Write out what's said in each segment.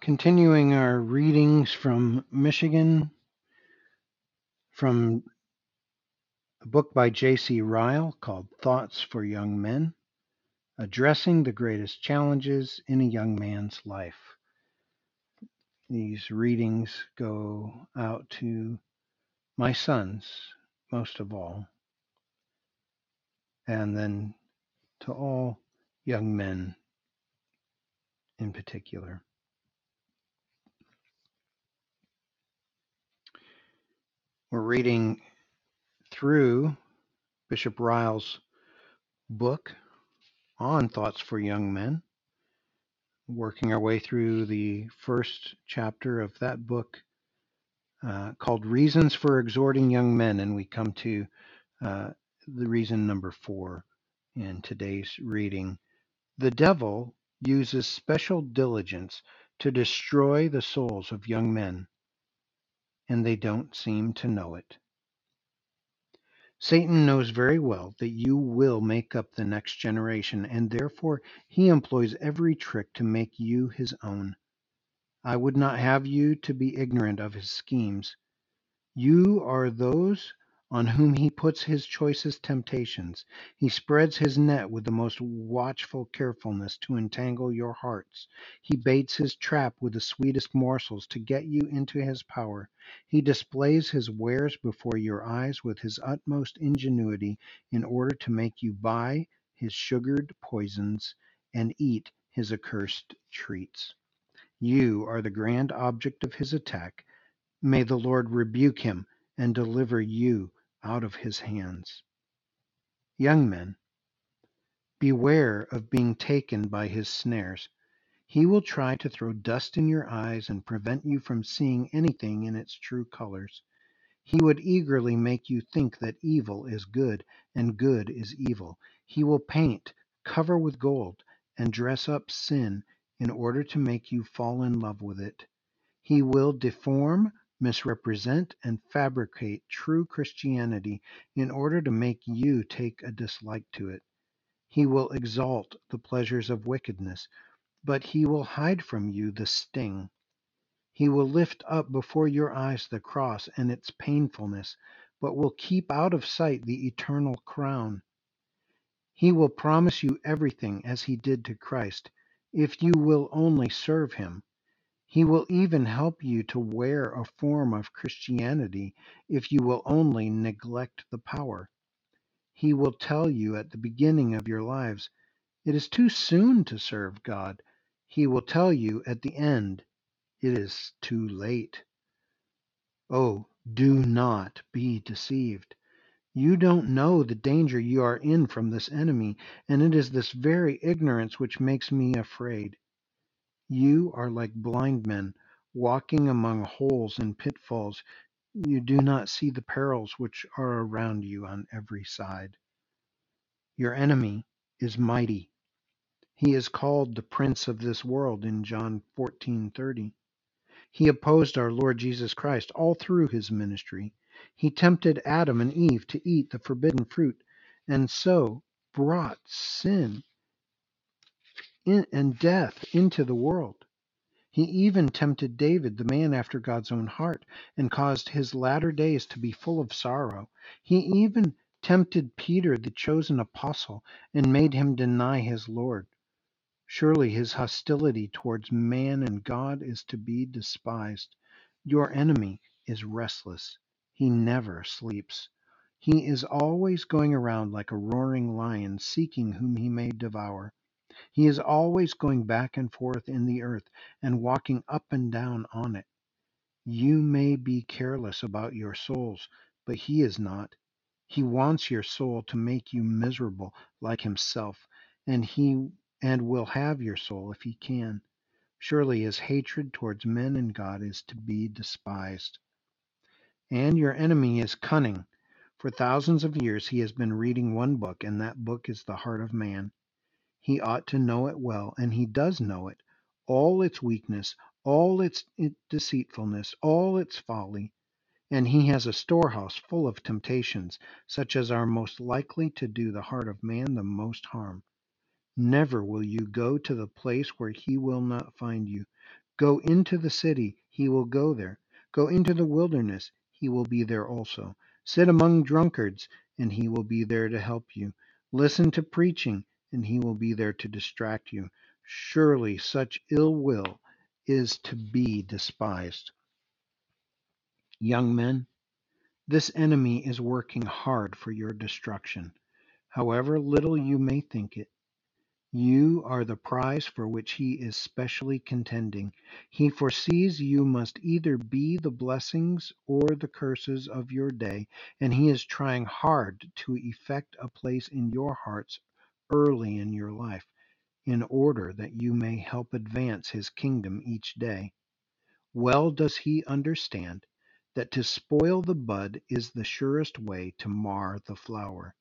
Continuing our readings from Michigan, from a book by J.C. Ryle called Thoughts for Young Men Addressing the Greatest Challenges in a Young Man's Life. These readings go out to my sons, most of all, and then to all young men in particular. We're reading through Bishop Ryle's book on Thoughts for Young Men, working our way through the first chapter of that book uh, called Reasons for Exhorting Young Men, and we come to uh, the reason number four in today's reading. The devil uses special diligence to destroy the souls of young men and they don't seem to know it. Satan knows very well that you will make up the next generation, and therefore he employs every trick to make you his own. I would not have you to be ignorant of his schemes. You are those on whom he puts his choicest temptations. He spreads his net with the most watchful carefulness to entangle your hearts. He baits his trap with the sweetest morsels to get you into his power. He displays his wares before your eyes with his utmost ingenuity in order to make you buy his sugared poisons and eat his accursed treats. You are the grand object of his attack. May the Lord rebuke him and deliver you out of his hands. Young men, beware of being taken by his snares. He will try to throw dust in your eyes and prevent you from seeing anything in its true colors. He would eagerly make you think that evil is good and good is evil. He will paint, cover with gold, and dress up sin in order to make you fall in love with it. He will deform, misrepresent and fabricate true Christianity in order to make you take a dislike to it. He will exalt the pleasures of wickedness, but he will hide from you the sting. He will lift up before your eyes the cross and its painfulness, but will keep out of sight the eternal crown. He will promise you everything as he did to Christ, if you will only serve him. He will even help you to wear a form of Christianity if you will only neglect the power. He will tell you at the beginning of your lives, it is too soon to serve God. He will tell you at the end, it is too late. Oh, do not be deceived. You don't know the danger you are in from this enemy, and it is this very ignorance which makes me afraid. You are like blind men walking among holes and pitfalls. You do not see the perils which are around you on every side. Your enemy is mighty. He is called the prince of this world in John 14:30. He opposed our Lord Jesus Christ all through his ministry. He tempted Adam and Eve to eat the forbidden fruit and so brought sin in, and death into the world. He even tempted David, the man after God's own heart, and caused his latter days to be full of sorrow. He even tempted Peter, the chosen apostle, and made him deny his Lord. Surely his hostility towards man and God is to be despised. Your enemy is restless. He never sleeps. He is always going around like a roaring lion, seeking whom he may devour. He is always going back and forth in the earth and walking up and down on it. You may be careless about your souls, but he is not. He wants your soul to make you miserable like himself, and he and will have your soul if he can. Surely his hatred towards men and God is to be despised. And your enemy is cunning. For thousands of years he has been reading one book, and that book is the heart of man. He ought to know it well, and he does know it, all its weakness, all its deceitfulness, all its folly. And he has a storehouse full of temptations, such as are most likely to do the heart of man the most harm. Never will you go to the place where he will not find you. Go into the city, he will go there. Go into the wilderness, he will be there also. Sit among drunkards, and he will be there to help you. Listen to preaching, and he will be there to distract you. Surely such ill will is to be despised. Young men, this enemy is working hard for your destruction. However little you may think it, you are the prize for which he is specially contending. He foresees you must either be the blessings or the curses of your day, and he is trying hard to effect a place in your hearts early in your life, in order that you may help advance his kingdom each day. Well does he understand that to spoil the bud is the surest way to mar the flower.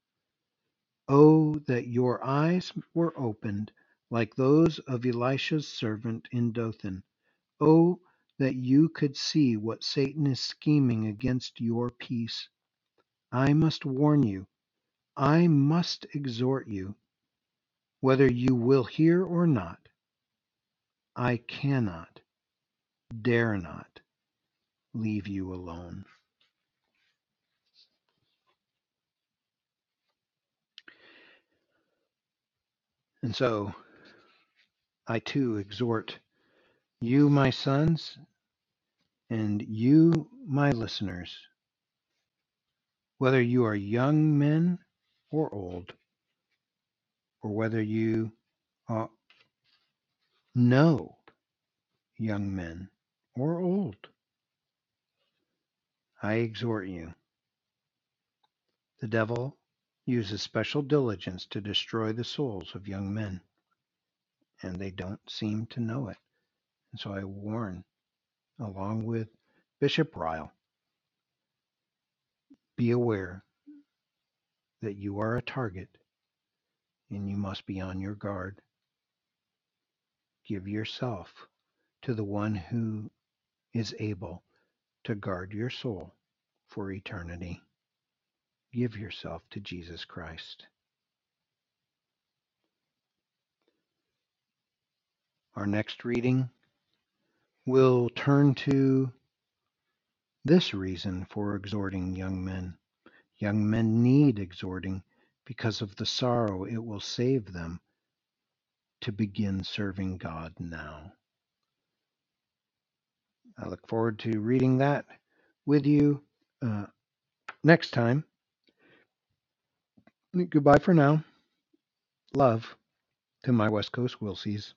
Oh, that your eyes were opened like those of Elisha's servant in Dothan. Oh, that you could see what Satan is scheming against your peace. I must warn you, I must exhort you, whether you will hear or not. I cannot, dare not, leave you alone. And so I too exhort you, my sons, and you, my listeners, whether you are young men or old, or whether you uh, know young men or old, I exhort you. The devil uses special diligence to destroy the souls of young men, and they don't seem to know it. And so I warn, along with Bishop Ryle, be aware that you are a target and you must be on your guard. Give yourself to the one who is able to guard your soul for eternity. Give yourself to Jesus Christ. Our next reading will turn to this reason for exhorting young men. Young men need exhorting because of the sorrow it will save them to begin serving God now. I look forward to reading that with you uh, next time. Goodbye for now. Love to my West Coast Willseas.